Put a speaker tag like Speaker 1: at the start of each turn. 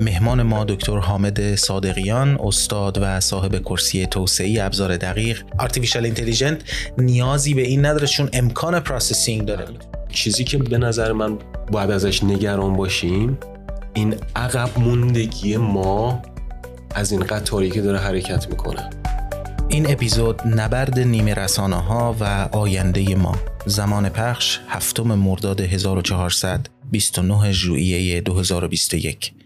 Speaker 1: مهمان ما دکتر حامد صادقیان استاد و صاحب کرسی توسعه ابزار دقیق artificial intelligence نیازی به این نداره چون امکان processing داره.
Speaker 2: چیزی که به نظر من باید ازش نگران باشیم این عقب موندگی ما از این قطاری که داره حرکت می‌کنه.
Speaker 1: این اپیزود نبرد نیمه رسانه ها و آینده ما. زمان پخش هفتم مرداد 1400 29 ژوئیه 2021